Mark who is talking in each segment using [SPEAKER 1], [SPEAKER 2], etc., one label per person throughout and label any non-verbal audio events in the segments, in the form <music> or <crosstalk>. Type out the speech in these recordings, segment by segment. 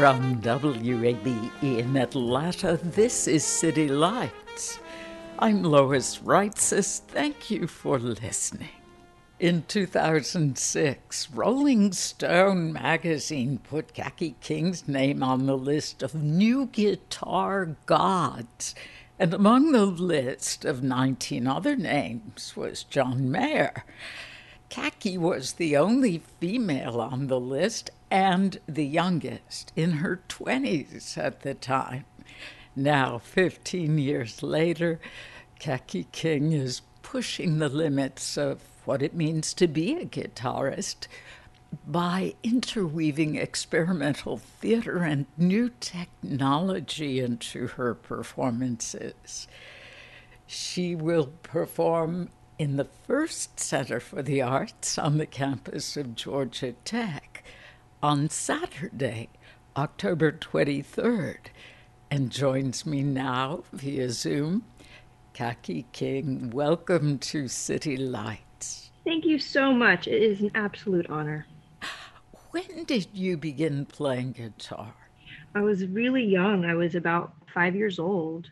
[SPEAKER 1] From WABE in Atlanta, this is City Lights. I'm Lois Reitzes. Thank you for listening. In 2006, Rolling Stone magazine put Kaki King's name on the list of new guitar gods. And among the list of 19 other names was John Mayer. Kaki was the only female on the list and the youngest in her 20s at the time. Now, 15 years later, Kaki King is pushing the limits of what it means to be a guitarist by interweaving experimental theater and new technology into her performances. She will perform in the Ferst Center for the Arts on the campus of Georgia Tech on Saturday, October 23rd, and joins me now via Zoom. Kaki King, welcome to City Lights.
[SPEAKER 2] Thank you so much. It is an absolute honor.
[SPEAKER 1] When did you begin playing guitar?
[SPEAKER 2] I was really young. I was about five years old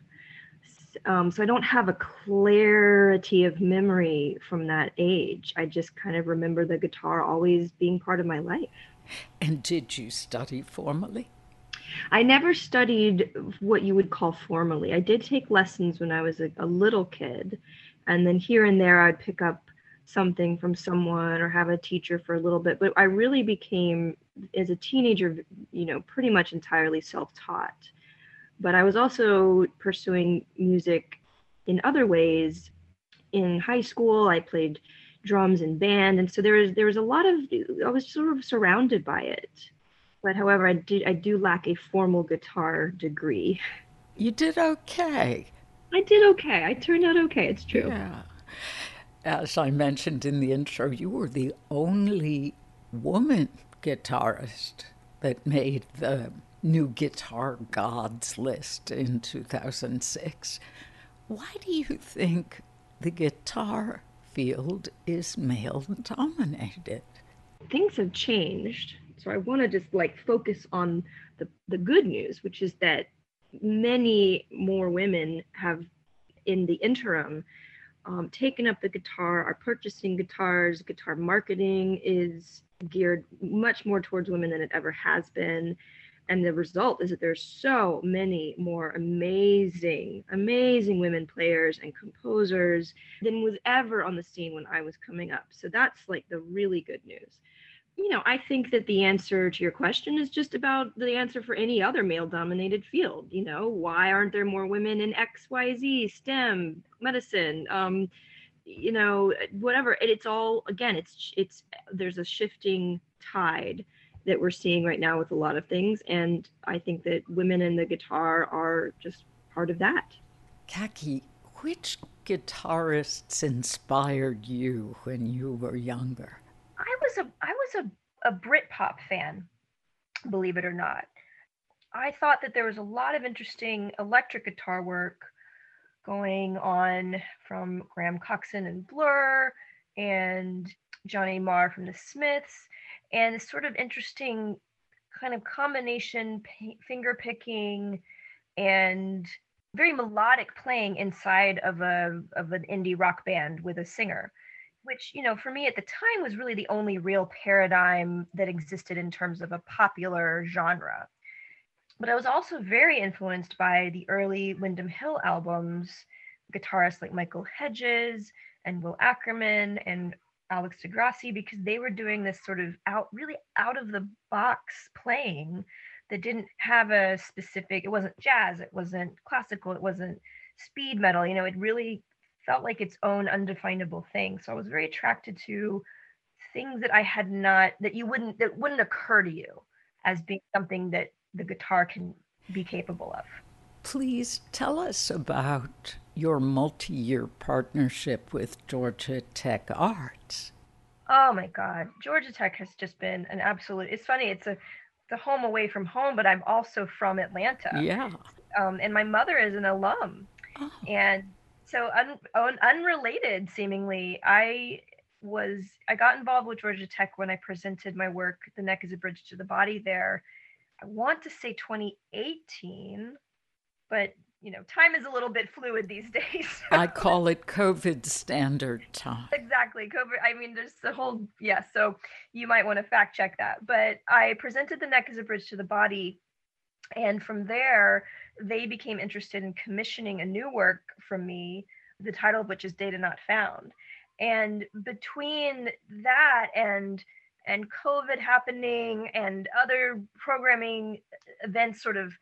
[SPEAKER 2] um, so I don't have a clarity of memory from that age. I just kind of remember the guitar always being part of my life. <laughs>
[SPEAKER 1] And did you study formally?
[SPEAKER 2] I never studied what you would call formally. I did take lessons when I was a, a little kid, and then here and there I'd pick up something from someone or have a teacher for a little bit. But I really became, as a teenager, you know, pretty much entirely self taught but I was also pursuing music in other ways. In high school, I played drums and band, and so there was there was a lot of I was sort of surrounded by it. But however, I did I do lack a formal guitar degree.
[SPEAKER 1] You did okay.
[SPEAKER 2] I did okay. I turned out okay. It's true.
[SPEAKER 1] Yeah. As I mentioned in the intro, you were the only woman guitarist that made the new guitar gods list in 2006. Why do you think the guitar field is male dominated?
[SPEAKER 2] Things have changed. So I want to just like focus on the, the good news, which is that many more women have, in the interim, um, taken up the guitar, are purchasing guitars. Guitar marketing is geared much more towards women than it ever has been and the result is that there's so many more amazing amazing women players and composers than was ever on the scene when i was coming up. So that's like the really good news. You know i think that the answer to your question is just about the answer for any other male dominated field. You know why aren't there more women in xyz stem medicine um you know whatever. It's all again it's it's there's a shifting tide that we're seeing right now with a lot of things. And I think that women in the guitar are just part of that.
[SPEAKER 1] Kaki, which guitarists inspired you when you were younger?
[SPEAKER 3] I was a I was a, a Britpop fan, believe it or not. I thought that there was a lot of interesting electric guitar work going on from Graham Coxon and Blur and Johnny Marr from the Smiths and this sort of interesting kind of combination p- finger picking and very melodic playing inside of a of an indie rock band with a singer
[SPEAKER 2] which you know for me at the time was really the only real paradigm that existed in terms of a popular genre. But i was also very influenced by the early windham hill albums guitarists like michael hedges and will ackerman and alex de grassi because they were doing this sort of out really out of the box playing that didn't have a specific it wasn't jazz it wasn't classical it wasn't speed metal you know it really felt like its own undefinable thing. So I was very attracted to things that I had not that you wouldn't that wouldn't occur to you as being something that the guitar can be capable of.
[SPEAKER 1] Please tell us about your multi-year partnership with Georgia Tech Arts.
[SPEAKER 2] Oh my God, Georgia Tech has just been an absolute. It's funny. It's a the home away from home, but I'm also from Atlanta.
[SPEAKER 1] Yeah.
[SPEAKER 2] Um, and my mother is an alum, oh. and so un, un, unrelated seemingly i was i got involved with georgia tech when i presented my work the neck is a bridge to the body there i want to say 2018 but you know time is a little bit fluid these <laughs> days
[SPEAKER 1] i call it covid standard time
[SPEAKER 2] exactly covid i mean there's the whole yeah so you might want to fact check that but i presented the neck as a bridge to the body and from there they became interested in commissioning a new work from me, the title of which is Data Not Found. And between that and and COVID happening and other programming events sort of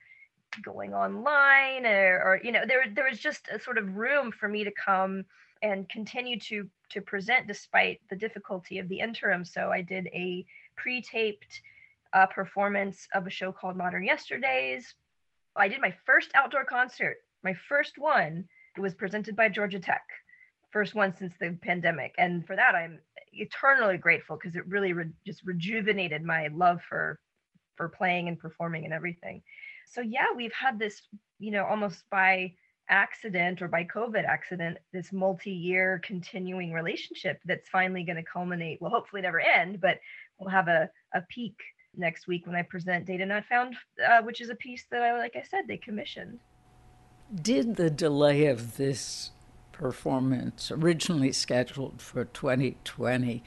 [SPEAKER 2] going online or, or you know there there was just a sort of room for me to come and continue to to present despite the difficulty of the interim so i did a pre-taped uh, performance of a show called modern yesterdays I did my first outdoor concert, my first one. It was presented by Georgia Tech, first one since the pandemic, and for that I'm eternally grateful because it really re- just rejuvenated my love for for playing and performing and everything. So yeah, we've had this, you know, almost by accident or by COVID accident, this multi-year continuing relationship that's finally going to culminate. Well, hopefully never end, but we'll have a a peak next week when I present Data Not Found, uh, which is a piece that I, like I said, they commissioned.
[SPEAKER 1] Did the delay of this performance, originally scheduled for 2020,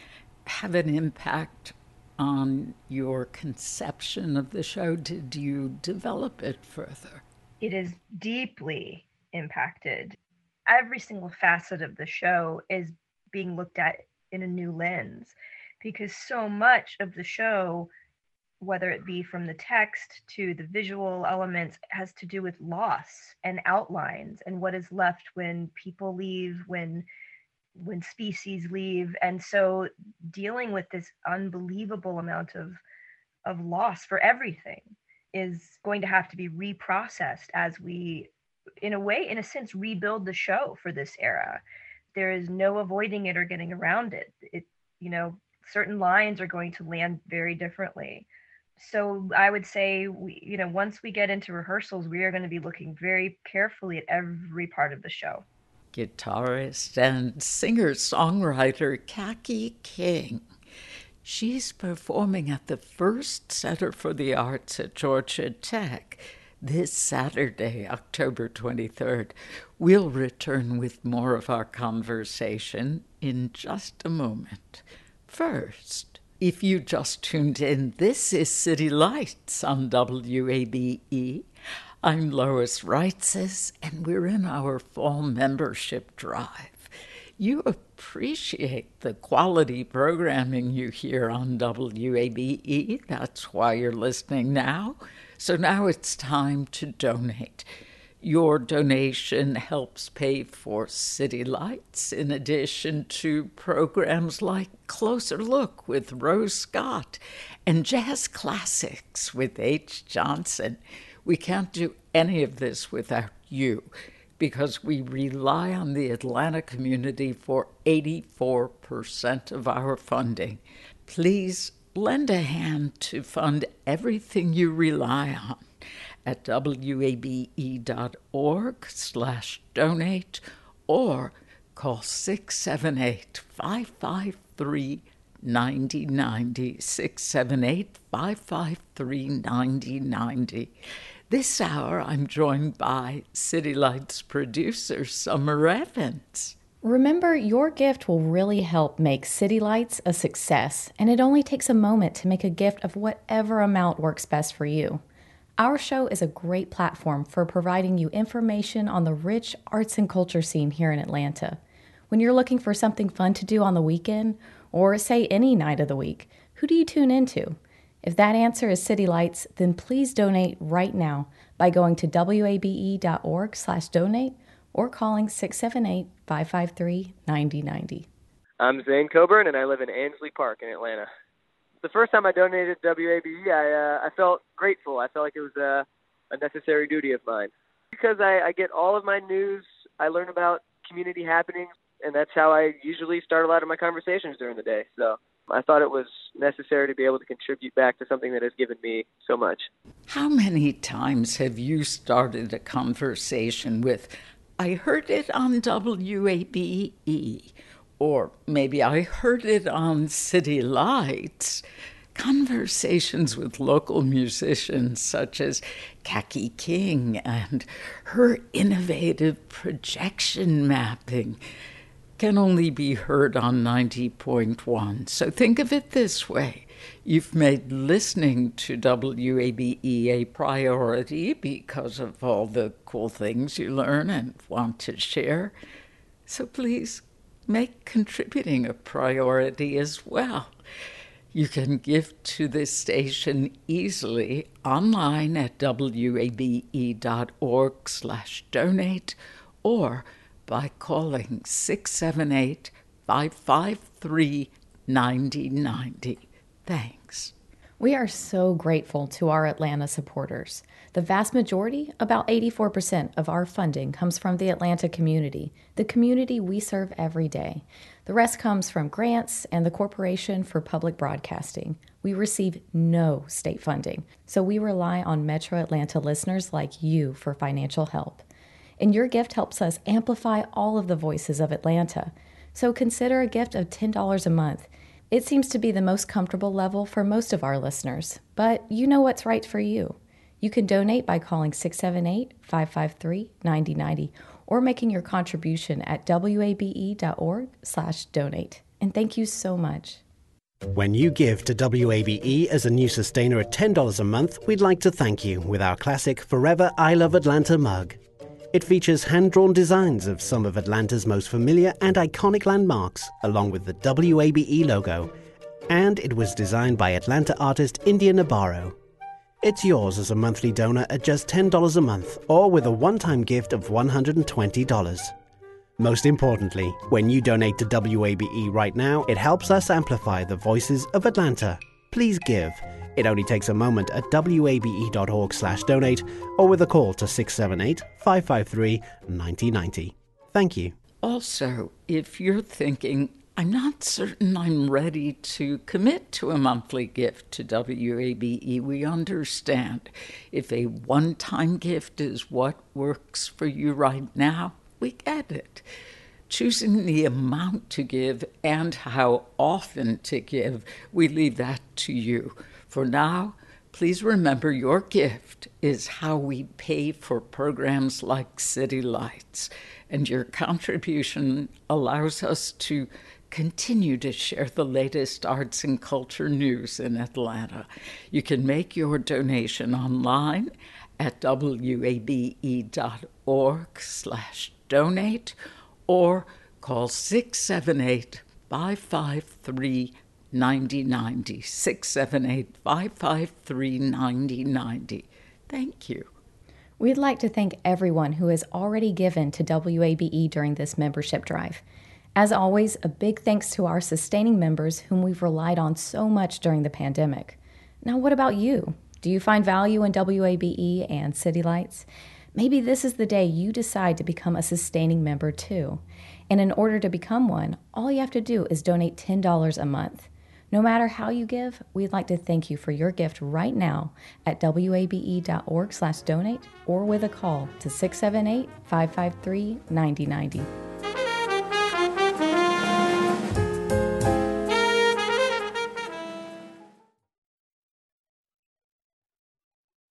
[SPEAKER 1] have an impact on your conception of the show? Did you develop it further?
[SPEAKER 2] It is deeply impacted. Every single facet of the show is being looked at in a new lens because so much of the show whether it be from the text to the visual elements, has to do with loss and outlines and what is left when people leave, when when species leave. And so dealing with this unbelievable amount of of loss for everything is going to have to be reprocessed as we in a way in a sense rebuild the show for this era there is no avoiding it or getting around it it you know certain lines are going to land very differently so I would say, we, you know, once we get into rehearsals, we are going to be looking very carefully at every part of the show.
[SPEAKER 1] Guitarist and singer songwriter Kaki King. She's performing at the Ferst Center for the Arts at Georgia Tech this Saturday, October 23rd. We'll return with more of our conversation in just a moment. First, if you just tuned in, this is City Lights on WABE. I'm Lois Reitzes, and we're in our fall membership drive. You appreciate the quality programming you hear on WABE. That's why you're listening now. So now it's time to donate. Your donation helps pay for City Lights, in addition to programs like Closer Look with Rose Scott and Jazz Classics with H. Johnson. We can't do any of this without you because we rely on the Atlanta community for 84% of our funding. Please lend a hand to fund everything you rely on at wabe.org slash donate or call 678 553 9090 678 553 9090. This hour, I'm joined by City Lights producer Summer Evans.
[SPEAKER 4] Remember, your gift will really help make City Lights a success, and it only takes a moment to make a gift of whatever amount works best for you. Our show is a great platform for providing you information on the rich arts and culture scene here in Atlanta. When you're looking for something fun to do on the weekend, or say any night of the week, who do you tune into? If that answer is City Lights, then please donate right now by going to wabe.org/donate or calling 678-553-9090.
[SPEAKER 5] I'm Zane Coburn and I live in Ansley Park in Atlanta. The first time I donated to WABE, I uh, I felt grateful. I felt like it was a, a necessary duty of mine because I, I get all of my news. I learn about community happenings, and that's how I usually start a lot of my conversations during the day. So I thought it was necessary to be able to contribute back to something that has given me so much.
[SPEAKER 1] How many times have you started a conversation with, I heard it on WABE, or maybe I heard it on City Lights? Conversations with local musicians such as Kaki King and her innovative projection mapping can only be heard on 90.1. So think of it this way you've made listening to WABE a priority because of all the cool things you learn and want to share. So please make contributing a priority as well. You can give to this station easily online at wabe.org slash donate or by calling 678 553 9090. Thanks.
[SPEAKER 4] We are so grateful to our Atlanta supporters. The vast majority, about 84% of our funding, comes from the Atlanta community, the community we serve every day. The rest comes from grants and the Corporation for Public Broadcasting. We receive no state funding, so we rely on Metro Atlanta listeners like you for financial help. And your gift helps us amplify all of the voices of Atlanta. So consider a gift of $10 a month. It seems to be the most comfortable level for most of our listeners, but you know what's right for you. You can donate by calling 678 553 9090 or making your contribution at wabe.org slash donate. And thank you so much.
[SPEAKER 6] When you give to WABE as a new sustainer at $10 a month, we'd like to thank you with our classic Forever I Love Atlanta mug. It features hand drawn designs of some of Atlanta's most familiar and iconic landmarks, along with the WABE logo. And it was designed by Atlanta artist India Nabarro. It's yours as a monthly donor at just $10 a month or with a one time gift of $120. Most importantly, when you donate to WABE right now, it helps us amplify the voices of Atlanta. Please give. It only takes a moment at wabe.org slash donate or with a call to 678 553 9090. Thank you.
[SPEAKER 1] Also, if you're thinking, I'm not certain I'm ready to commit to a monthly gift to WABE, we understand. If a one time gift is what works for you right now, we get it. Choosing the amount to give and how often to give, we leave that to you. For now, please remember your gift is how we pay for programs like City Lights, and your contribution allows us to continue to share the latest arts and culture news in Atlanta. You can make your donation online at wabe.org slash donate or call 678 553 9090 678 553 9090. Thank you.
[SPEAKER 4] We'd like to thank everyone who has already given to WABE during this membership drive. As always, a big thanks to our sustaining members whom we've relied on so much during the pandemic. Now, what about you? Do you find value in WABE and City Lights? Maybe this is the day you decide to become a sustaining member too. And in order to become one, all you have to do is donate $10 a month. No matter how you give, we'd like to thank you for your gift right now at wabe.org/donate or with a call to 678-553-9090.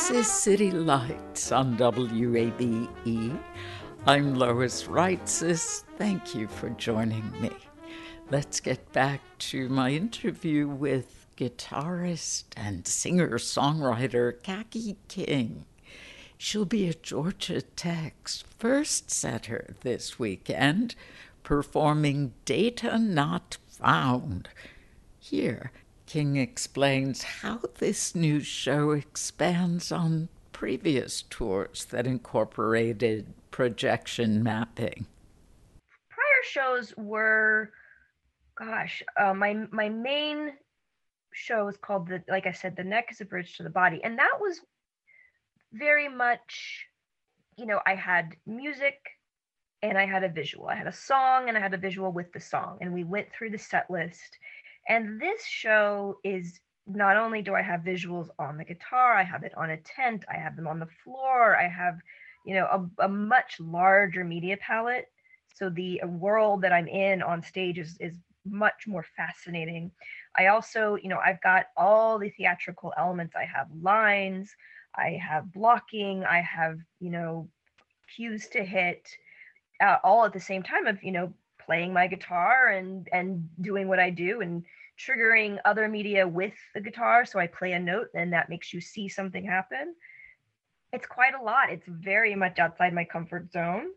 [SPEAKER 1] This is City Lights on WABE. I'm Lois Reitzes. Thank you for joining me. Let's get back to my interview with guitarist and singer songwriter Kaki King. She'll be at Georgia Tech's Ferst Center this weekend, performing Data Not Found. Here, King explains how this new show expands on previous tours that incorporated projection mapping.
[SPEAKER 2] Prior shows were, gosh, uh, my my main show is called the, like I said, the neck is a bridge to the body, and that was very much, you know, I had music and I had a visual. I had a song and I had a visual with the song, and we went through the set list and this show is not only do I have visuals on the guitar, I have it on a tent, I have them on the floor, I have, you know, a, a much larger media palette. So the world that I'm in on stage is, is much more fascinating. I also, you know, I've got all the theatrical elements. I have lines, I have blocking, I have, you know, cues to hit, uh, all at the same time of, you know, playing my guitar and and doing what I do and triggering other media with the guitar. So I play a note and that makes you see something happen. It's quite a lot. It's very much outside my comfort zone.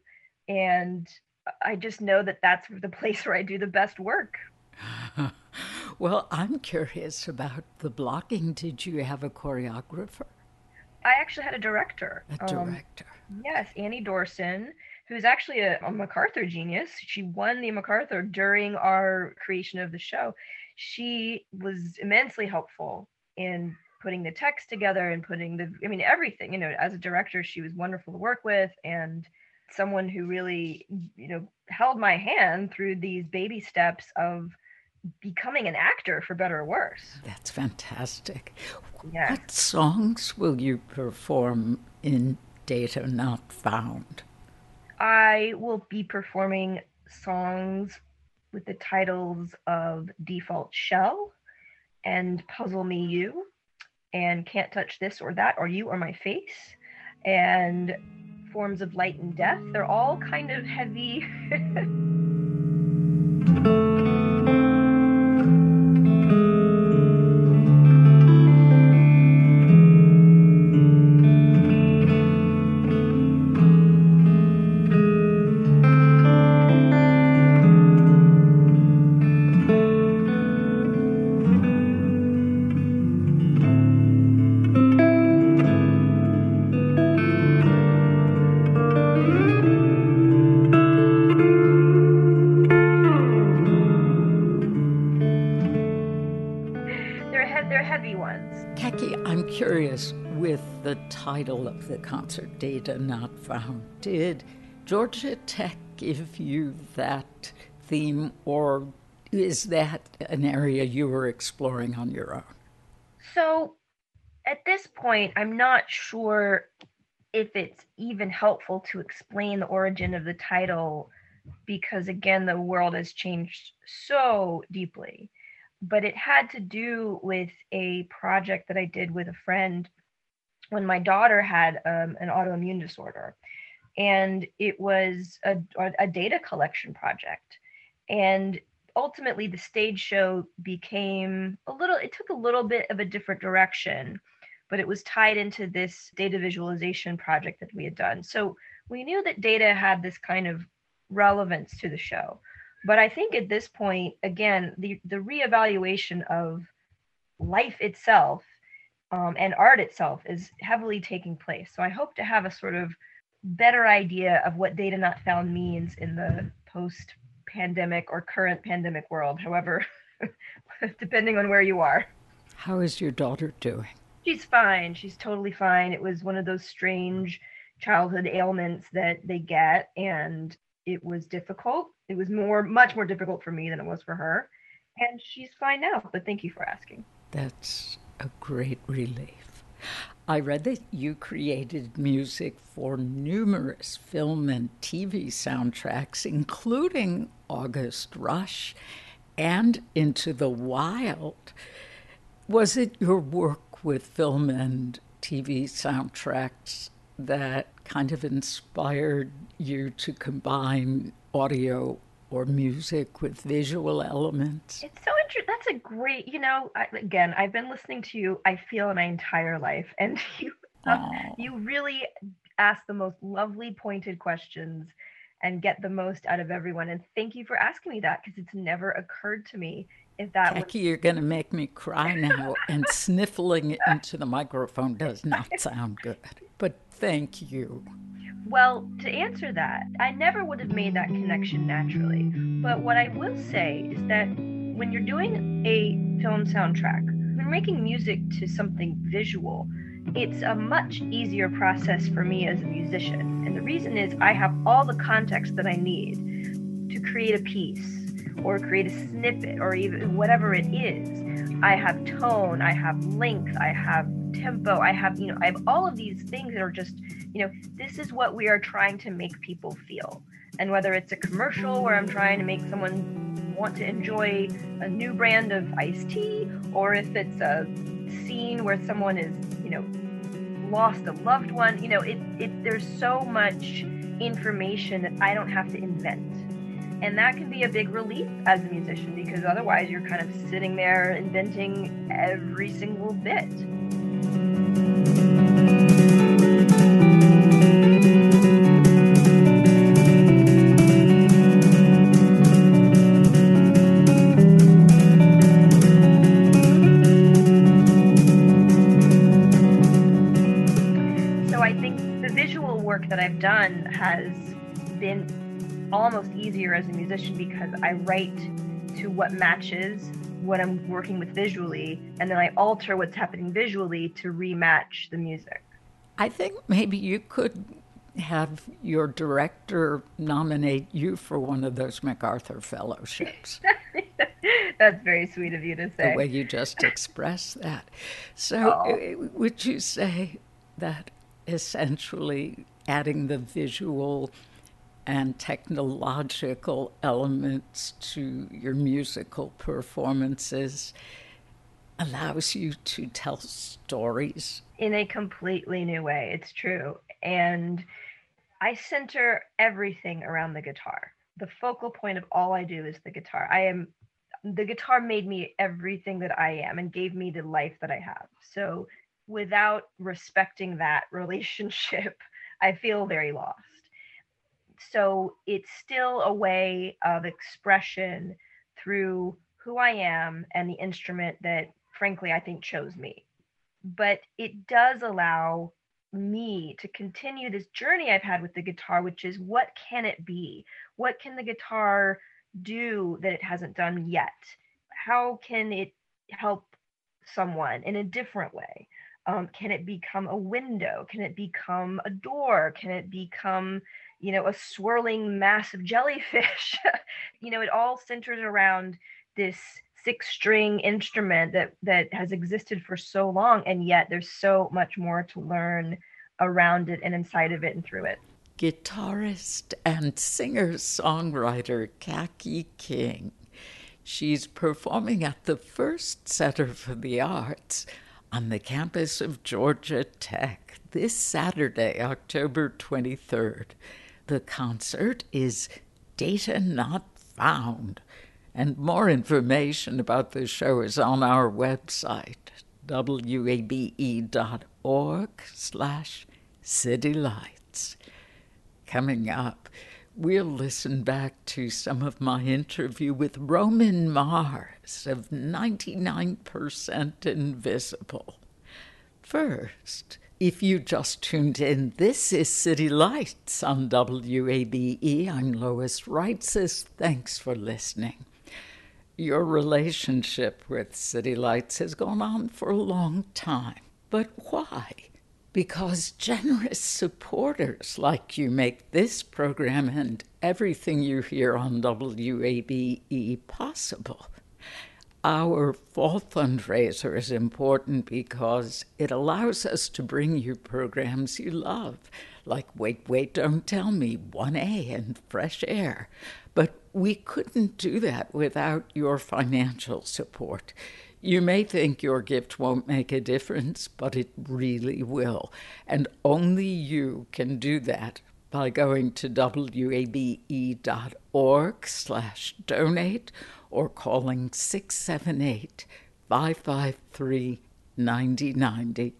[SPEAKER 2] And I just know that that's the <laughs> place where I do the best work. <laughs>
[SPEAKER 1] well, I'm curious about the blocking. Did you have a choreographer?
[SPEAKER 2] I actually had a director.
[SPEAKER 1] A director.
[SPEAKER 2] Um, yes, Annie Dorsen, who's actually a, a MacArthur genius. She won the MacArthur during our creation of the show she was immensely helpful in putting the text together and putting the i mean everything you know as a director she was wonderful to work with and someone who really you know held my hand through these baby steps of becoming an actor for better or worse.
[SPEAKER 1] That's fantastic.
[SPEAKER 2] Yeah.
[SPEAKER 1] what songs will you perform in data not found?
[SPEAKER 2] I will be performing songs with the titles of Default Shell and Puzzle Me You and Can't Touch This or That or You or My Face and Forms of Light and Death. They're all kind of heavy. <laughs>
[SPEAKER 1] title of the concert, Data Not Found. Did Georgia Tech give you that theme, or is that an area you were exploring on your own?
[SPEAKER 2] So at this point, I'm not sure if it's even helpful to explain the origin of the title because, again, the world has changed so deeply. But it had to do with a project that I did with a friend when my daughter had um, an autoimmune disorder. And it was a, a data collection project. And ultimately the stage show became a little it took a little bit of a different direction but it was tied into this data visualization project that we had done. So we knew that data had this kind of relevance to the show. But I think at this point, again, the, the reevaluation of life itself um, and art itself is heavily taking place. So I hope to have a sort of better idea of what data not found means in the post pandemic or current pandemic world, however, <laughs> depending on where you are.
[SPEAKER 1] How is your daughter doing?
[SPEAKER 2] She's fine. She's totally fine. It was one of those strange childhood ailments that they get, and it was difficult. It was more, much more difficult for me than it was for her. And she's fine now, but thank you for asking.
[SPEAKER 1] That's a great relief. I read that you created music for numerous film and TV soundtracks, including August Rush and Into the Wild. Was it your work with film and TV soundtracks that kind of inspired you to combine audio or music with visual elements?
[SPEAKER 2] It's so interesting. That's a great, you know, I, again, I've been listening to you, I feel, my entire life. <laughs> And you, um, you really ask the most lovely, pointed questions and get the most out of everyone. And thank you for asking me that because it's never occurred to me if that
[SPEAKER 1] Jackie, was... you're going to make me cry now, <laughs> and sniffling into the microphone does not sound good. But thank you.
[SPEAKER 2] Well, to answer that, I never would have made that connection naturally. But what I will say is that when you're doing a film soundtrack, when making music to something visual, it's a much easier process for me as a musician. And the reason is I have all the context that I need to create a piece or create a snippet or even whatever it is. I have tone, I have length, I have tempo, I have, you know, I have all of these things that are just, you know, this is what we are trying to make people feel. And whether it's a commercial where I'm trying to make someone want to enjoy a new brand of iced tea, or if it's a scene where someone is, you know, lost a loved one, you know, it, it there's so much information that I don't have to invent and that can be a big relief as a musician because otherwise you're kind of sitting there inventing every single bit. Almost easier as a musician because I write to what matches what I'm working with visually, and then I alter what's happening visually to rematch the music.
[SPEAKER 1] I think maybe you could have your director nominate you for one of those MacArthur fellowships. <laughs>
[SPEAKER 2] That's very sweet of you to say.
[SPEAKER 1] The way you just expressed that. So, oh. would you say that essentially adding the visual and technological elements to your musical performances allows you to tell stories
[SPEAKER 2] in a completely new way. It's true. And I center everything around the guitar. The focal point of all I do is the guitar. I am the guitar made me everything that I am and gave me the life that I have. So without respecting that <laughs> relationship, I feel very lost so it's still a way of expression through who I am and the instrument that, frankly, I think chose me. But it does allow me to continue this journey I've had with the guitar, which is what can it be? What can the guitar do that it hasn't done yet? How can it help someone in a different way? Um, can it become a window? Can it become a door? Can it become you know, a swirling mass of jellyfish. <laughs> you know, it all centers around this six string instrument that that has existed for so long and yet there's so much more to learn around it and inside of it and through it.
[SPEAKER 1] Guitarist and singer songwriter Kaki King. She's performing at the Ferst Center for the Arts on the campus of Georgia Tech this Saturday, October 23rd. The concert is Data Not Found. And more information about the show is on our website, wabe.org slash citylights. coming up, we'll listen back to some of my interview with Roman Mars of 99% Invisible. First, if you just tuned in, this is City Lights on WABE. I'm Lois Reitzes. Thanks for listening. Your relationship with City Lights has gone on for a long time. But why? Because generous supporters like you make this program and everything you hear on WABE possible. Our fall fundraiser is important because it allows us to bring you programs you love, like Wait, Wait, Don't Tell Me, 1A, and Fresh Air. But we couldn't do that without your financial support. You may think your gift won't make a difference, but it really will. And only you can do that by going to wabe.org slash donate or calling 678 553 9090.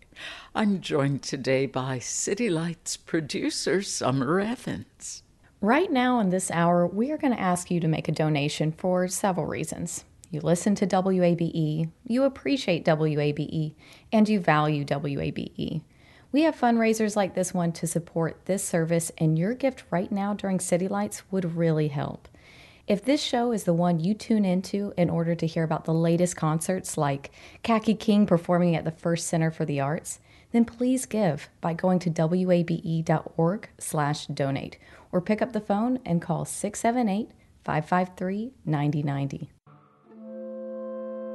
[SPEAKER 1] I'm joined today by City Lights producer Summer Evans.
[SPEAKER 4] Right now, in this hour, we are going to ask you to make a donation for several reasons. You listen to WABE, you appreciate WABE, and you value WABE. We have fundraisers like this one to support this service, and your gift right now during City Lights would really help. If this show is the one you tune into in order to hear about the latest concerts like Kaki King performing at the Ferst Center for the Arts, then please give by going to wabe.org/donate or pick up the phone and call 678-553-9090.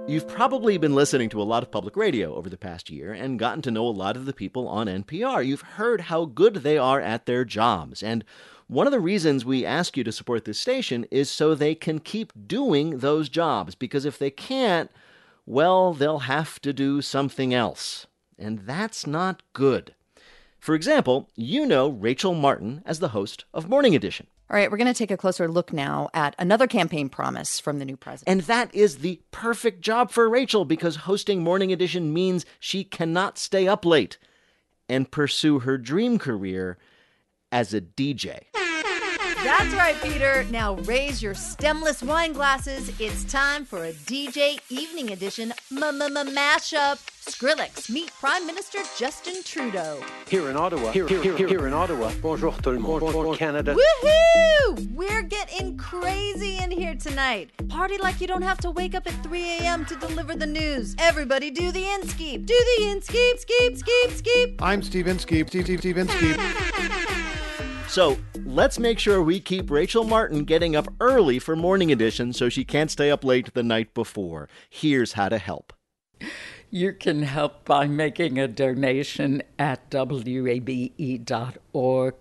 [SPEAKER 7] You've probably been listening to a lot of public radio over the past year and gotten to know a lot of the people on NPR. You've heard how good they are at their jobs and one of the reasons we ask you to support this station is so they can keep doing those jobs, because if they can't, well, they'll have to do something else. And that's not good. For example, you know Rachel Martin as the host of Morning Edition.
[SPEAKER 8] All right, we're going to take a closer look now at another campaign promise from the new president.
[SPEAKER 7] And that is the perfect job for Rachel because hosting Morning Edition means she cannot stay up late and pursue her dream career as a DJ.
[SPEAKER 8] That's right, Peter. Now raise your stemless wine glasses. It's time for a DJ Evening Edition mashup. Skrillex meet Prime Minister Justin Trudeau.
[SPEAKER 9] Here in Ottawa. Here, here, here, here in Ottawa. Bonjour tout le monde. Bonjour Canada.
[SPEAKER 8] Woohoo! We're getting crazy in here tonight. Party like you don't have to wake up at 3 a.m. to deliver the news. Everybody do the inskeep. Do the inskeep, skeep, skeep, skeep.
[SPEAKER 10] I'm Steve Inskeep. Steve, Steve, Steven Skeep.
[SPEAKER 7] So let's make sure we keep Rachel Martin getting up early for morning edition so she can't stay up late the night before. Here's how to help.
[SPEAKER 1] You can help by making a donation at wabe.org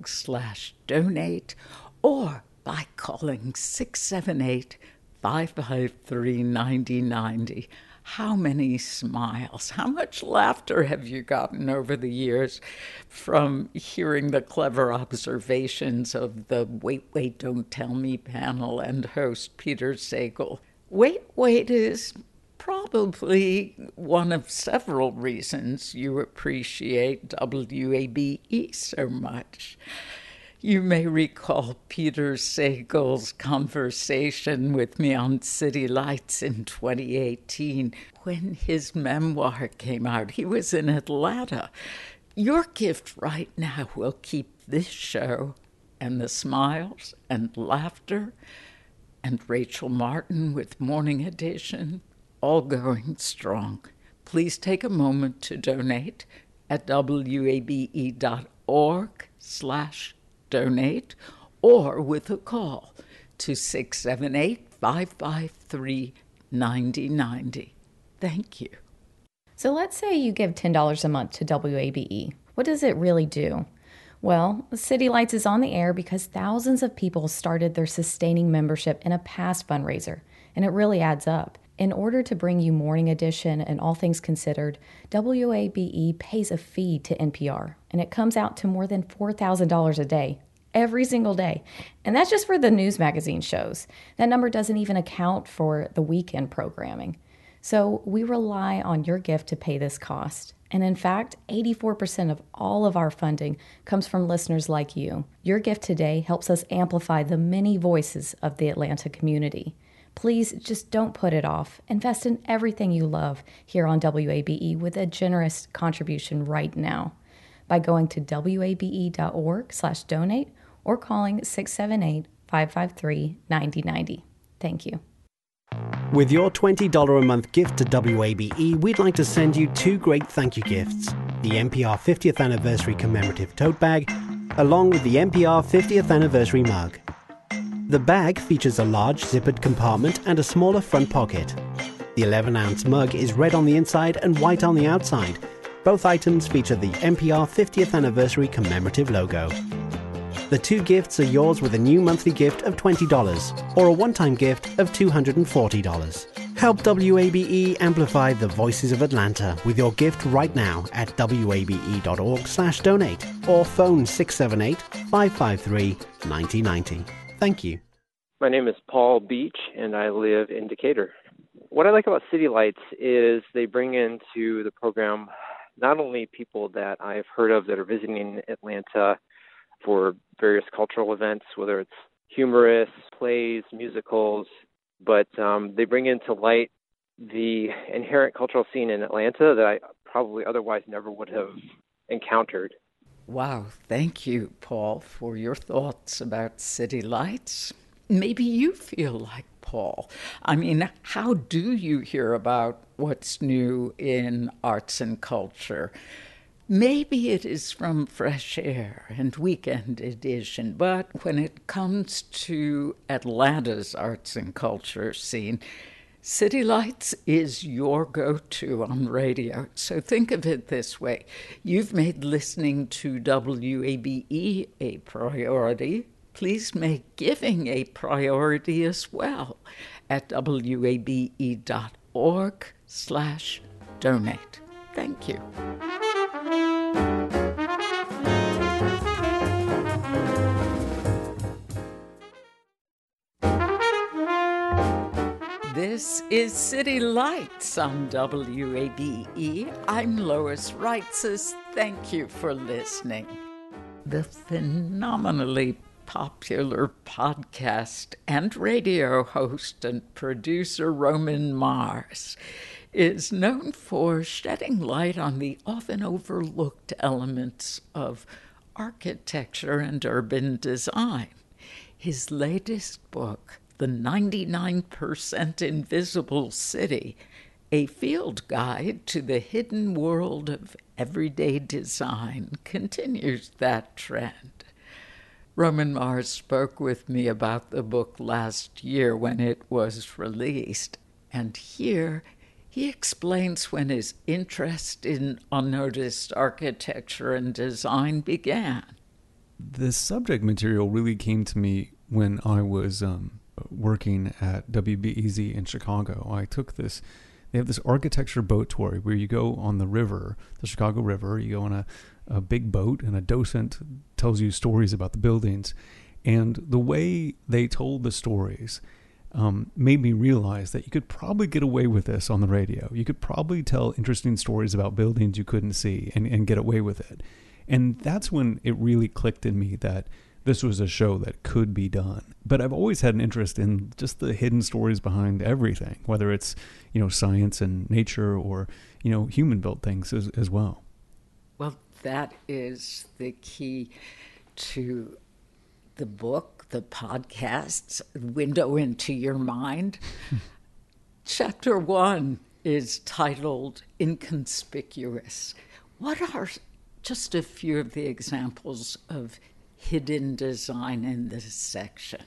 [SPEAKER 1] slash donate or by calling 678 553 9090. How many smiles, how much laughter have you gotten over the years from hearing the clever observations of the Wait, Wait, Don't Tell Me panel and host Peter Sagal? Wait, Wait is probably one of several reasons you appreciate WABE so much. You may recall Peter Sagal's conversation with me on City Lights in 2018 when his memoir came out. He was in Atlanta. Your gift right now will keep this show and the smiles and laughter and Rachel Martin with Morning Edition all going strong. Please take a moment to donate at wabe.org slash donate or with a call to 678 553 9090. Thank you.
[SPEAKER 4] So let's say you give $10 a month to WABE. What does it really do? Well, City Lights is on the air because thousands of people started their sustaining membership in a past fundraiser, and it really adds up. In order to bring you Morning Edition and All Things Considered, WABE pays a fee to NPR, and it comes out to more than $4,000 a day, every single day. And that's just for the news magazine shows. That number doesn't even account for the weekend programming. So we rely on your gift to pay this cost. And in fact, 84% of all of our funding comes from listeners like you. Your gift today helps us amplify the many voices of the Atlanta community. Please just don't put it off. Invest in everything you love here on WABE with a generous contribution right now by going to wabe.org/donate or calling 678-553-9090. Thank you.
[SPEAKER 6] With your $20 a month gift to WABE, we'd like to send you two great thank you gifts the NPR 50th Anniversary Commemorative Tote Bag, along with the NPR 50th Anniversary Mug. The bag features a large zippered compartment and a smaller front pocket. The 11 ounce mug is red on the inside and white on the outside. Both items feature the NPR 50th Anniversary Commemorative logo. The two gifts are yours with a new monthly gift of $20 or a one time gift of $240. Help WABE amplify the voices of Atlanta with your gift right now at wabe.org/donate or phone 678-553-9090. Thank you.
[SPEAKER 11] My name is Paul Beach and I live in Decatur. What I like about City Lights is they bring into the program not only people that I've heard of that are visiting Atlanta for various cultural events, whether it's humorous, plays, musicals, but um, they bring into light the inherent cultural scene in Atlanta that I probably otherwise never would have encountered.
[SPEAKER 1] Wow, thank you, Paul, for your thoughts about City Lights. Maybe you feel like Paul. I mean, how do you hear about what's new in arts and culture? Maybe it is from Fresh Air and Weekend Edition, but when it comes to Atlanta's arts and culture scene, City Lights is your go to on radio. So think of it this way you've made listening to WABE a priority. Please make giving a priority as well at wabe.org slash donate. Thank you. This is City Lights on WABE. I'm Lois Reitzes. Thank you for listening. The phenomenally popular podcast and radio host and producer Roman Mars is known for shedding light on the often overlooked elements of architecture and urban design. His latest book, The 99% Invisible City, a field guide to the hidden world of everyday design, continues that trend. Roman Mars spoke with me about the book last year when it was released, and here he explains when his interest in unnoticed architecture and design began.
[SPEAKER 12] The subject material really came to me when I was um, working at WBEZ in Chicago. I took this, they have this architecture boat tour where you go on the river, the Chicago River, you go on a, a big boat, and a docent tells you stories about the buildings. And the way they told the stories, um, made me realize that you could probably get away with this on the radio. You could probably tell interesting stories about buildings you couldn't see and, and get away with it. And that's when it really clicked in me that this was a show that could be done. But I've always had an interest in just the hidden stories behind everything, whether it's, you know, science and nature or, you know, human built things as, as well.
[SPEAKER 1] Well, that is the key to the book the podcasts, Window into Your Mind. <laughs> Chapter one is titled Inconspicuous. What are just a few of the examples of hidden design in this section?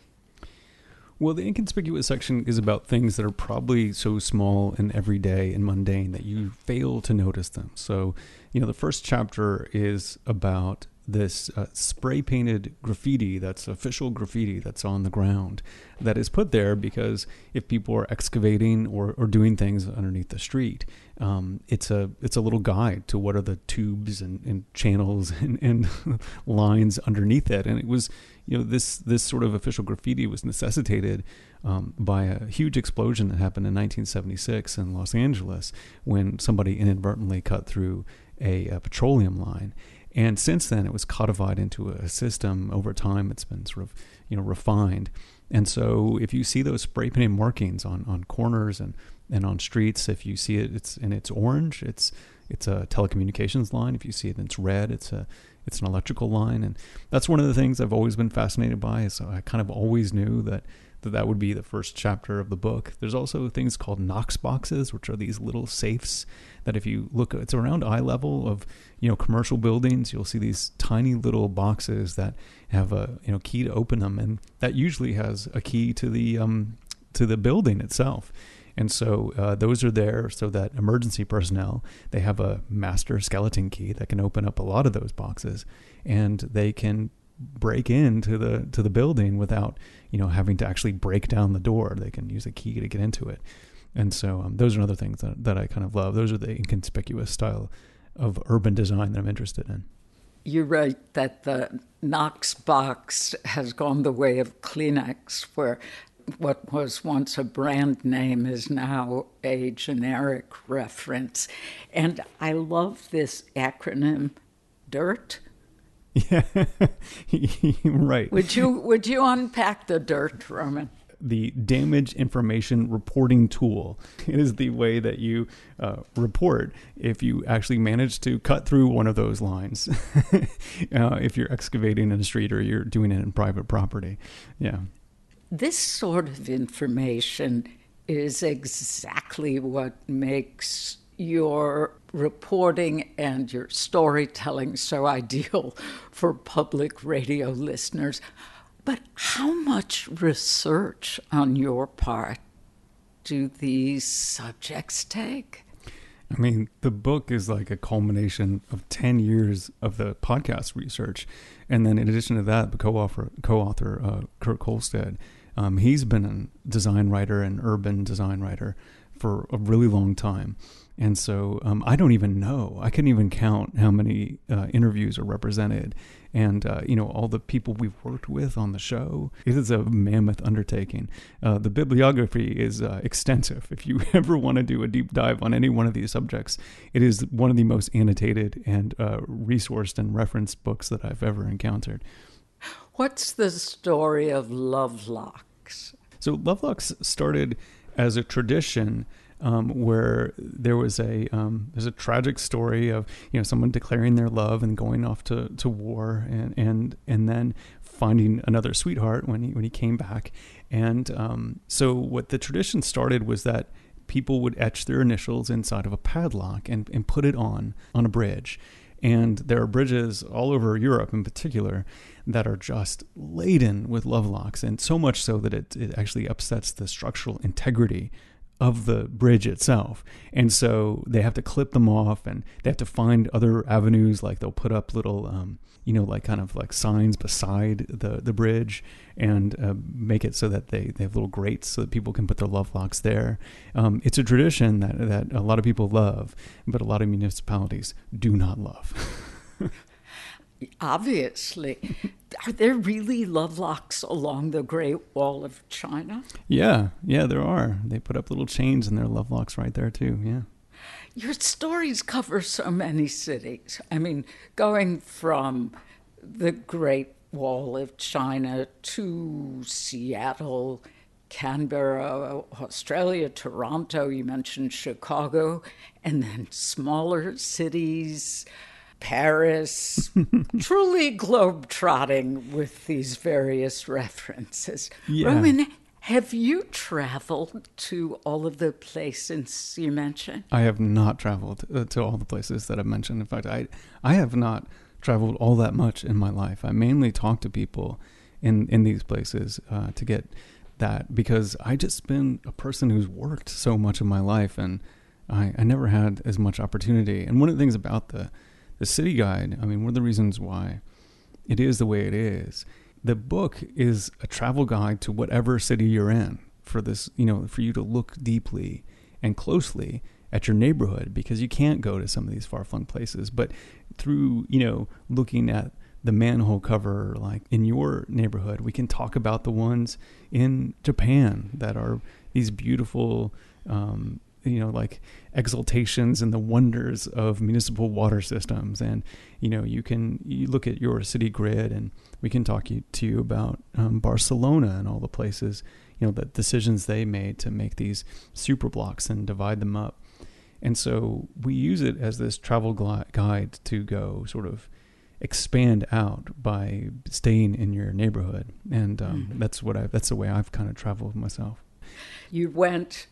[SPEAKER 12] Well, the inconspicuous section is about things that are probably so small and everyday and mundane that you fail to notice them. So, you know, the first chapter is about this uh, spray painted graffiti that's official graffiti that's on the ground that is put there because if people are excavating or, or doing things underneath the street um, it's a it's a little guide to what are the tubes and, and channels <laughs> and, and <laughs> lines underneath it and it was you know this this sort of official graffiti was necessitated um, by a huge explosion that happened in 1976 in Los Angeles when somebody inadvertently cut through a, a petroleum line. And since then, it was codified into a system. Over time, it's been sort of you know refined. And so, if you see those spray painted markings on, on corners and, and on streets, if you see it, it's and it's orange, it's it's a telecommunications line. If you see it, it's red. It's a it's an electrical line, and that's one of the things I've always been fascinated by. So I kind of always knew that that that would be the first chapter of the book. There's also things called Knox boxes, which are these little safes that if you look, it's around eye level of you know commercial buildings. You'll see these tiny little boxes that have a you know key to open them, and that usually has a key to the um, to the building itself. And so uh, those are there so that emergency personnel they have a master skeleton key that can open up a lot of those boxes, and they can break into the to the building without you know having to actually break down the door. They can use a key to get into it. And so um, those are other things that, that I kind of love. Those are the inconspicuous style of urban design that I'm interested in.
[SPEAKER 1] You write that the Knox box has gone the way of Kleenex, where what was once a brand name is now a generic reference. And I love this acronym, DIRT.
[SPEAKER 12] Yeah, <laughs> right.
[SPEAKER 1] Would you would you unpack the DIRT, Roman?
[SPEAKER 12] the damage information reporting tool. It is the way that you uh, report if you actually manage to cut through one of those lines. <laughs> uh, if you're excavating in a street or you're doing it in private property. Yeah.
[SPEAKER 1] This sort of information is exactly what makes your reporting and your storytelling so ideal for public radio listeners. But how much research on your part do these subjects take?
[SPEAKER 12] I mean, the book is like a culmination of 10 years of the podcast research. And then, in addition to that, the co author, co-author uh, Kurt Kohlstedt, um, he's been a design writer and urban design writer for a really long time. And so um, I don't even know. I couldn't even count how many uh, interviews are represented and uh, you know all the people we've worked with on the show. It is a mammoth undertaking. Uh, the bibliography is uh, extensive. If you <laughs> ever want to do a deep dive on any one of these subjects, it is one of the most annotated and uh, resourced and referenced books that I've ever encountered.
[SPEAKER 1] What's the story of Lovelocks?
[SPEAKER 12] So Lovelocks started as a tradition um, where there was a um, there's a tragic story of you know someone declaring their love and going off to, to war and and and then finding another sweetheart when he when he came back. And um, so what the tradition started was that people would etch their initials inside of a padlock and, and put it on on a bridge. And there are bridges all over Europe in particular that are just laden with love locks, and so much so that it, it actually upsets the structural integrity of the bridge itself. And so they have to clip them off and they have to find other avenues. Like they'll put up little, um, you know, like kind of like signs beside the, the bridge and uh, make it so that they, they have little grates so that people can put their love locks there. Um, it's a tradition that, that a lot of people love, but a lot of municipalities do not love. <laughs>
[SPEAKER 1] Obviously. Are there really love locks along the Great Wall of China?
[SPEAKER 12] Yeah, yeah, there are. They put up little chains and there are love locks right there, too. Yeah.
[SPEAKER 1] Your stories cover so many cities. I mean, going from the Great Wall of China to Seattle, Canberra, Australia, Toronto, you mentioned Chicago, and then smaller cities Paris, <laughs> truly globe-trotting with these various references. Yeah. Roman, have you traveled to all of the places you mentioned?
[SPEAKER 12] I have not traveled uh, to all the places that I've mentioned. In fact, I I have not traveled all that much in my life. I mainly talk to people in in these places uh, to get that because I just been a person who's worked so much of my life and I, I never had as much opportunity. And one of the things about the the city guide, I mean, one of the reasons why it is the way it is, the book is a travel guide to whatever city you're in for this, you know, for you to look deeply and closely at your neighborhood because you can't go to some of these far flung places. But through, you know, looking at the manhole cover like in your neighborhood, we can talk about the ones in Japan that are these beautiful um, you know like exaltations and the wonders of municipal water systems. And you know you can you look at your city grid and we can talk you, to you about um, Barcelona and all the places you know the decisions they made to make these super blocks and divide them up. And so we use it as this travel guide to go sort of expand out by staying in your neighborhood. And um, mm-hmm. that's what I that's the way I've kind of traveled myself.
[SPEAKER 1] You went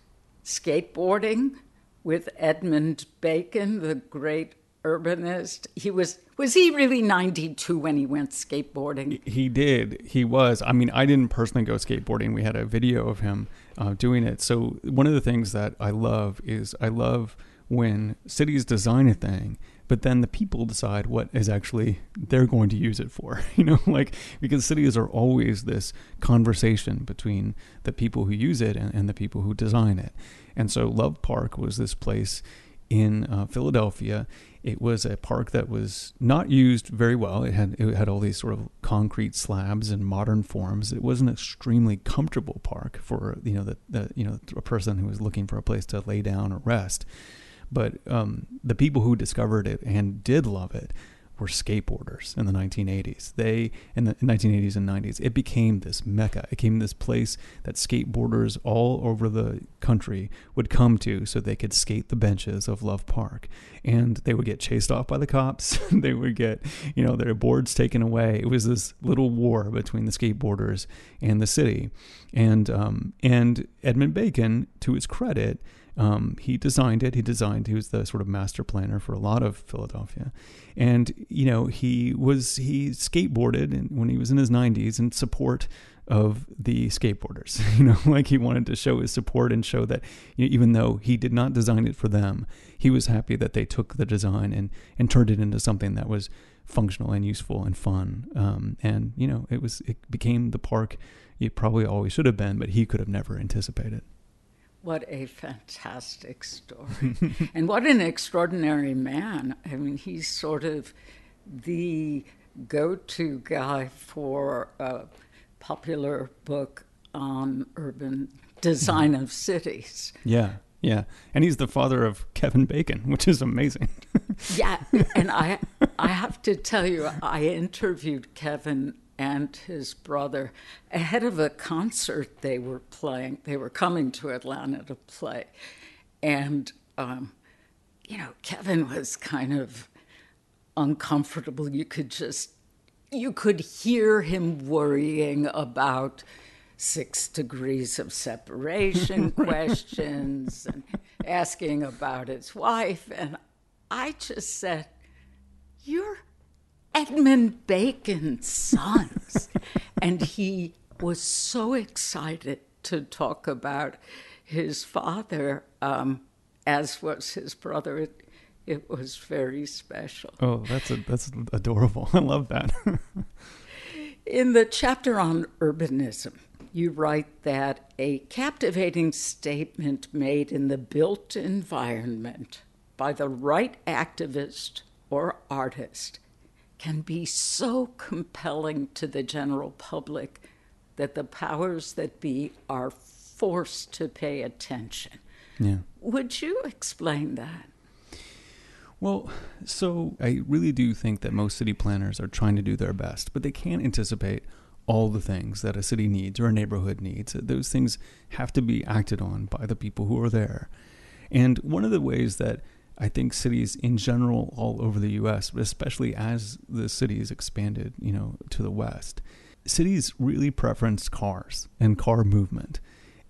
[SPEAKER 1] skateboarding with Edmund Bacon, the great urbanist. He was was he really 92 when he went skateboarding?
[SPEAKER 12] He did. He was. I mean, I didn't personally go skateboarding. We had a video of him uh, doing it. So one of the things that I love is I love when cities design a thing but then the people decide what is actually they're going to use it for <laughs> you know like because cities are always this conversation between the people who use it and, and the people who design it. And so love park was this place in uh, philadelphia. It was a park that was not used very well. It had it had all these sort of concrete slabs and modern forms. It was an extremely comfortable park for you know the, the you know a person who was looking for a place to lay down or rest but um, the people who discovered it and did love it were skateboarders in the 1980s. They in the 1980s and 90s, it became this mecca. It became this place that skateboarders all over the country would come to so they could skate the benches of Love Park. And they would get chased off by the cops. <laughs> they would get, you know, their boards taken away. It was this little war between the skateboarders and the city. And um, and Edmund Bacon, to his credit, um, he designed it. He designed. He was the sort of master planner for a lot of Philadelphia, and you know he was he skateboarded in, when he was in his 90s in support of the skateboarders. <laughs> You know, like he wanted to show his support and show that you know, even though he did not design it for them, he was happy that they took the design and and turned it into something that was functional and useful and fun. Um, and you know, it was it became the park it probably always should have been, but he could have never anticipated.
[SPEAKER 1] What a fantastic story. <laughs> and what an extraordinary man. I mean, he's sort of the go to guy for a popular book on urban design of cities.
[SPEAKER 12] Yeah. Yeah, and he's the father of Kevin Bacon, which is amazing.
[SPEAKER 1] yeah, and I <laughs> I have to tell you, I interviewed Kevin and his brother ahead of a concert they were playing. They were coming to Atlanta to play. And, um, you know, Kevin was kind of uncomfortable. You could just, you could hear him worrying about six degrees of separation <laughs> questions and asking about his wife. And I just said, Edmund Bacon's sons. <laughs> and he was so excited to talk about his father, um, as was his brother. It, it was very special.
[SPEAKER 12] Oh, that's a, that's adorable. <laughs> I love that.
[SPEAKER 1] In the chapter on urbanism, you write that a captivating statement made in the built environment by the right activist or artist can be so compelling to the general public that the powers that be are forced to pay attention.
[SPEAKER 12] Yeah.
[SPEAKER 1] Would you explain that?
[SPEAKER 12] Well, so I really do think that most city planners are trying to do their best, but they can't anticipate all the things that a city needs or a neighborhood needs. Those things have to be acted on by the people who are there. And one of the ways that I think cities in general all over the U.S., but especially as the cities expanded, you know, to the west, cities really preference cars and car movement.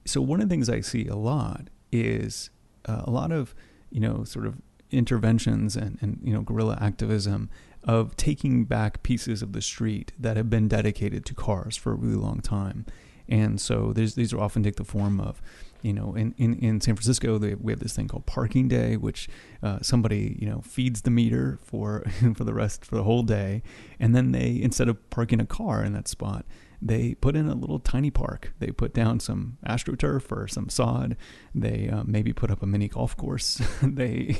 [SPEAKER 12] So one of the things I see a lot is uh, a lot of, you know, sort of interventions and, and you know guerrilla activism of taking back pieces of the street that have been dedicated to cars for a really long time. And so these are often take the form of you know, in, in, in San Francisco, they, we have this thing called Parking Day, which uh, somebody you know feeds the meter for <laughs> for the rest for the whole day, and then they instead of parking a car in that spot, they put in a little tiny park. They put down some astroturf or some sod. They uh, maybe put up a mini golf course. <laughs> they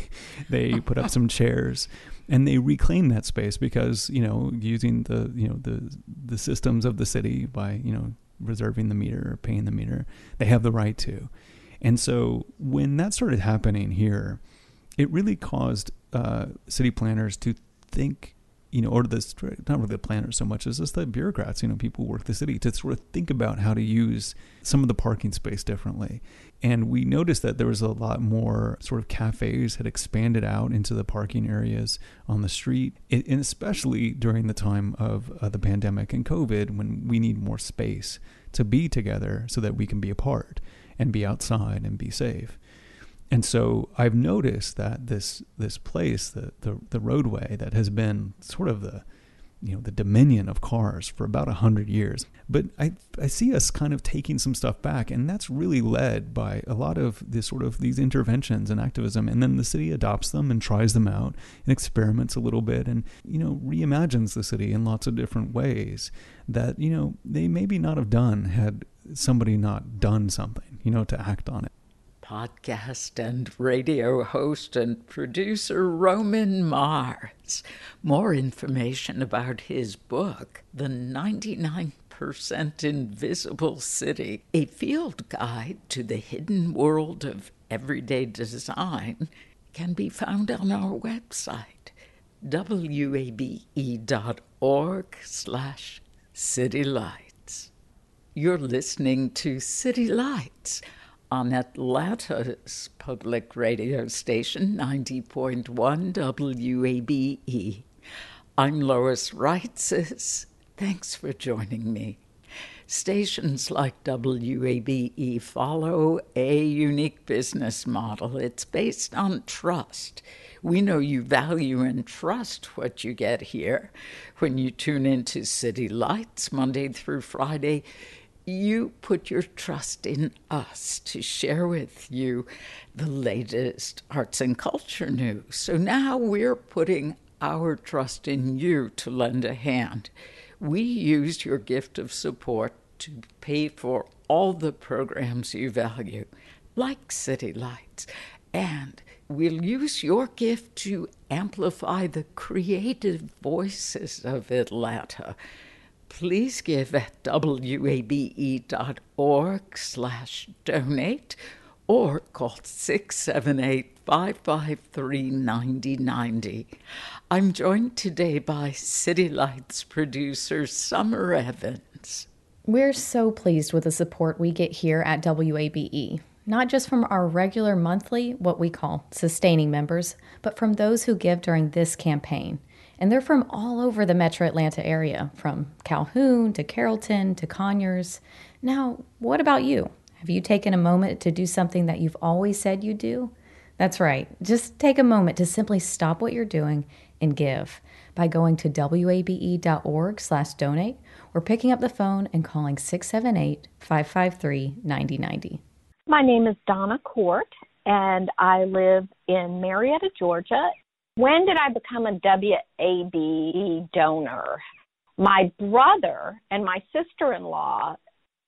[SPEAKER 12] they put up some chairs, and they reclaim that space because you know using the you know the the systems of the city by you know reserving the meter or paying the meter. They have the right to. And so when that started happening here, it really caused uh, city planners to think you know, or the not really the planners so much as just the bureaucrats, you know, people who work the city to sort of think about how to use some of the parking space differently. And we noticed that there was a lot more sort of cafes had expanded out into the parking areas on the street, and especially during the time of uh, the pandemic and COVID, when we need more space to be together so that we can be apart and be outside and be safe. And so I've noticed that this this place, the, the the roadway that has been sort of the you know the dominion of cars for about a hundred years. But I I see us kind of taking some stuff back, and that's really led by a lot of this sort of these interventions and activism, and then the city adopts them and tries them out and experiments a little bit, and you know reimagines the city in lots of different ways that you know they maybe not have done had somebody not done something you know to act on it
[SPEAKER 1] podcast and radio host and producer Roman Mars. More information about his book, The 99% Invisible City, a field guide to the hidden world of everyday design, can be found on our website, wabe.org slash citylights. You're listening to City Lights on Atlanta's public radio station, 90.1 WABE. I'm Lois Reitzes. Thanks for joining me. Stations like WABE follow a unique business model. It's based on trust. We know you value and trust what you get here. When you tune into City Lights Monday through Friday, you put your trust in us to share with you the latest arts and culture news. So now we're putting our trust in you to lend a hand. We used your gift of support to pay for all the programs you value, like City Lights. And we'll use your gift to amplify the creative voices of Atlanta please give at wabe.org slash donate or call 678-553-9090. I'm joined today by City Lights producer Summer Evans.
[SPEAKER 4] We're so pleased with the support we get here at WABE, not just from our regular monthly, what we call sustaining members, but from those who give during this campaign. And they're from all over the metro Atlanta area, from Calhoun to Carrollton to Conyers. Now, what about you? Have you taken a moment to do something that you've always said you'd do? That's right. Just take a moment to simply stop what you're doing and give by going to wabe.org/donate or picking up the phone and calling 678-553-9090.
[SPEAKER 13] My name is Donna Court and I live in Marietta, Georgia when did I become a WABE donor? My brother and my sister in law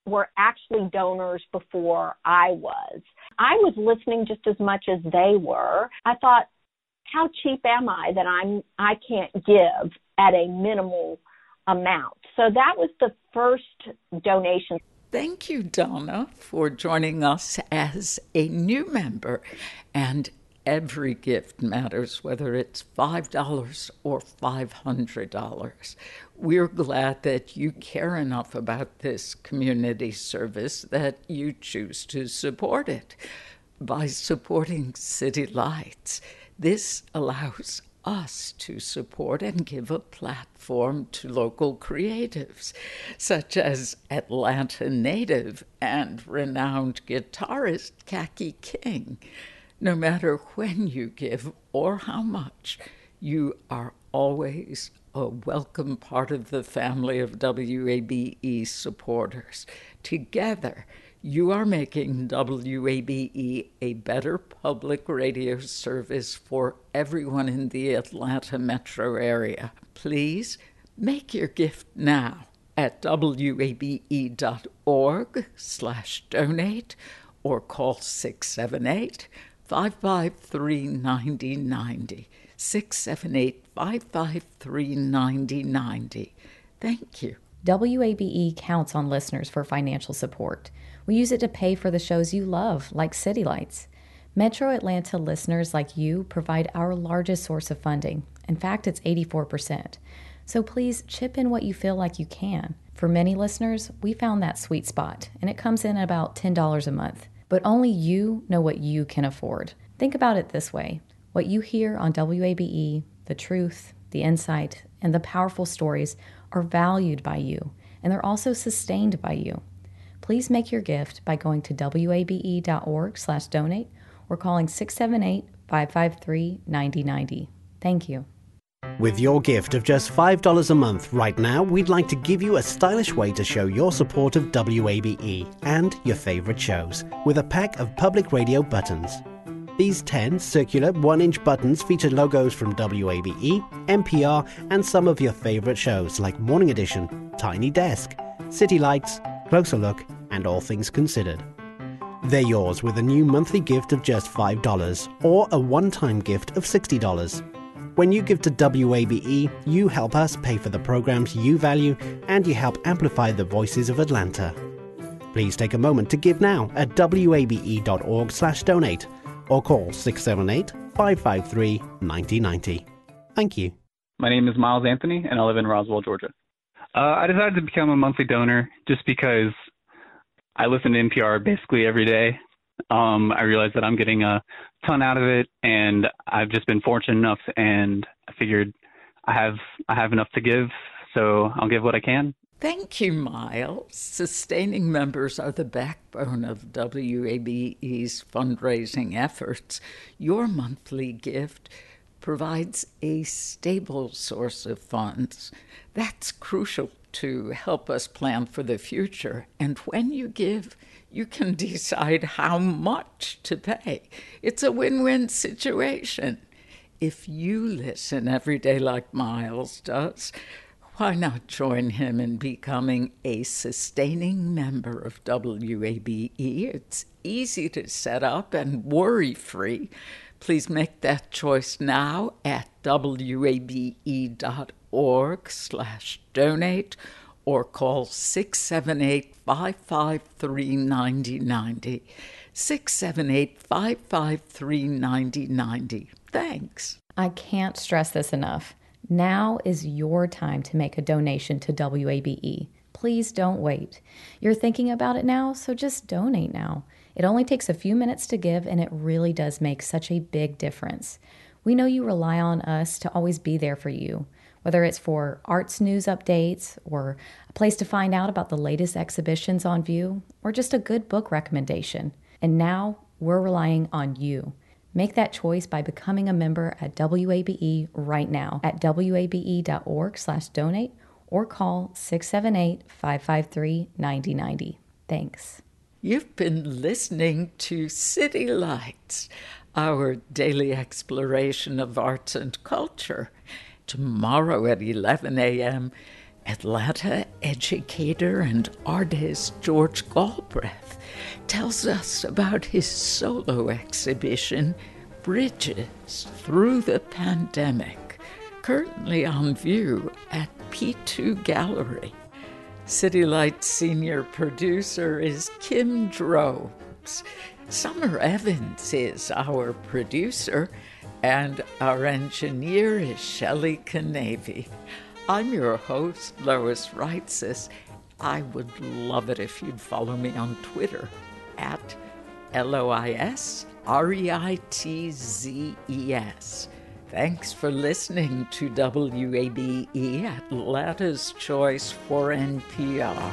[SPEAKER 13] were actually donors before I was. I was listening just as much as they were. I thought, how cheap am I that I'm I can't give at a minimal amount? So that was the first donation.
[SPEAKER 1] Thank you, Donna, for joining us as a new member. And every gift matters, whether it's $5 or $500. We're glad that you care enough about this community service that you choose to support it. By supporting City Lights, this allows us to support and give a platform to local creatives, such as Atlanta native and renowned guitarist Kaki King. No matter when you give or how much, you are always a welcome part of the family of WABE supporters. Together, you are making WABE a better public radio service for everyone in the Atlanta metro area. Please make your gift now at wabe.org slash donate or call 678 553 9090. 678 553 9090. Thank you.
[SPEAKER 4] WABE counts on listeners for financial support. We use it to pay for the shows you love, like City Lights. Metro Atlanta listeners like you provide our largest source of funding. In fact, it's 84%. So please chip in what you feel like you can. For many listeners, we found that sweet spot, and it comes in at about $10 a month. But only you know what you can afford. Think about it this way what you hear on WABE, the truth, the insight, and the powerful stories are valued by you, and they're also sustained by you. Please make your gift by going to wabe.org/donate or calling 678-553-9090. Thank you.
[SPEAKER 6] With your gift of just $5 a month right now, we'd like to give you a stylish way to show your support of WABE and your favorite shows with a pack of public radio buttons. These 10 circular 1 inch buttons feature logos from WABE, NPR, and some of your favorite shows like Morning Edition, Tiny Desk, City Lights, Closer Look, and All Things Considered. They're yours with a new monthly gift of just $5 or a one time gift of $60. When you give to WABE, you help us pay for the programs you value and you help amplify the voices of Atlanta. Please take a moment to give now at wabe.org/donate or call 678-553-9090. Thank you.
[SPEAKER 14] My name is Miles Anthony and I live in Roswell, Georgia. Uh, I decided to become a monthly donor just because I listen to NPR basically every day. Um, I realized that I'm getting a ton out of it, and I've just been fortunate enough, and I figured I have I have enough to give, so I'll give what I can.
[SPEAKER 1] Thank you, Miles. Sustaining members are the backbone of WABE's fundraising efforts. Your monthly gift provides a stable source of funds. That's crucial to help us plan for the future. And when you give, you can <laughs> decide how much to pay. It's a win win situation. If you listen every day like Miles does, why not join him in becoming a sustaining member of WABE? It's easy to set up and worry free. Please make that choice now at wabe.org slash donate or call 678 553 9090. 678 553 9090. Thanks.
[SPEAKER 4] I can't stress this enough. Now is your time to make a donation to WABE. Please don't wait. You're thinking about it now, so just donate now. It only takes a few minutes to give, and it really does make such a big difference. We know you rely on us to always be there for you, whether it's for arts news updates, or a place to find out about the latest exhibitions on view, or just a good book recommendation. And now we're relying on you. Make that choice by becoming a member at WABE right now at wabe.org/donate or call 678-553-9090. Thanks.
[SPEAKER 1] You've been listening to City Lights, our daily exploration of arts and culture. Tomorrow at 11 a.m., Atlanta educator and artist George Galbraith tells us about his solo exhibition, Bridges Through the Pandemic, currently on view at P2 Gallery. City Lights senior producer is Kim Drobes. Summer Evans is our producer, and our engineer is Shelley Canavy. I'm your host, Lois Reitzes. I would love it if you'd follow me on Twitter at L O I S R E I T Z E S. Thanks for listening to WABE Atlanta's Choice for NPR.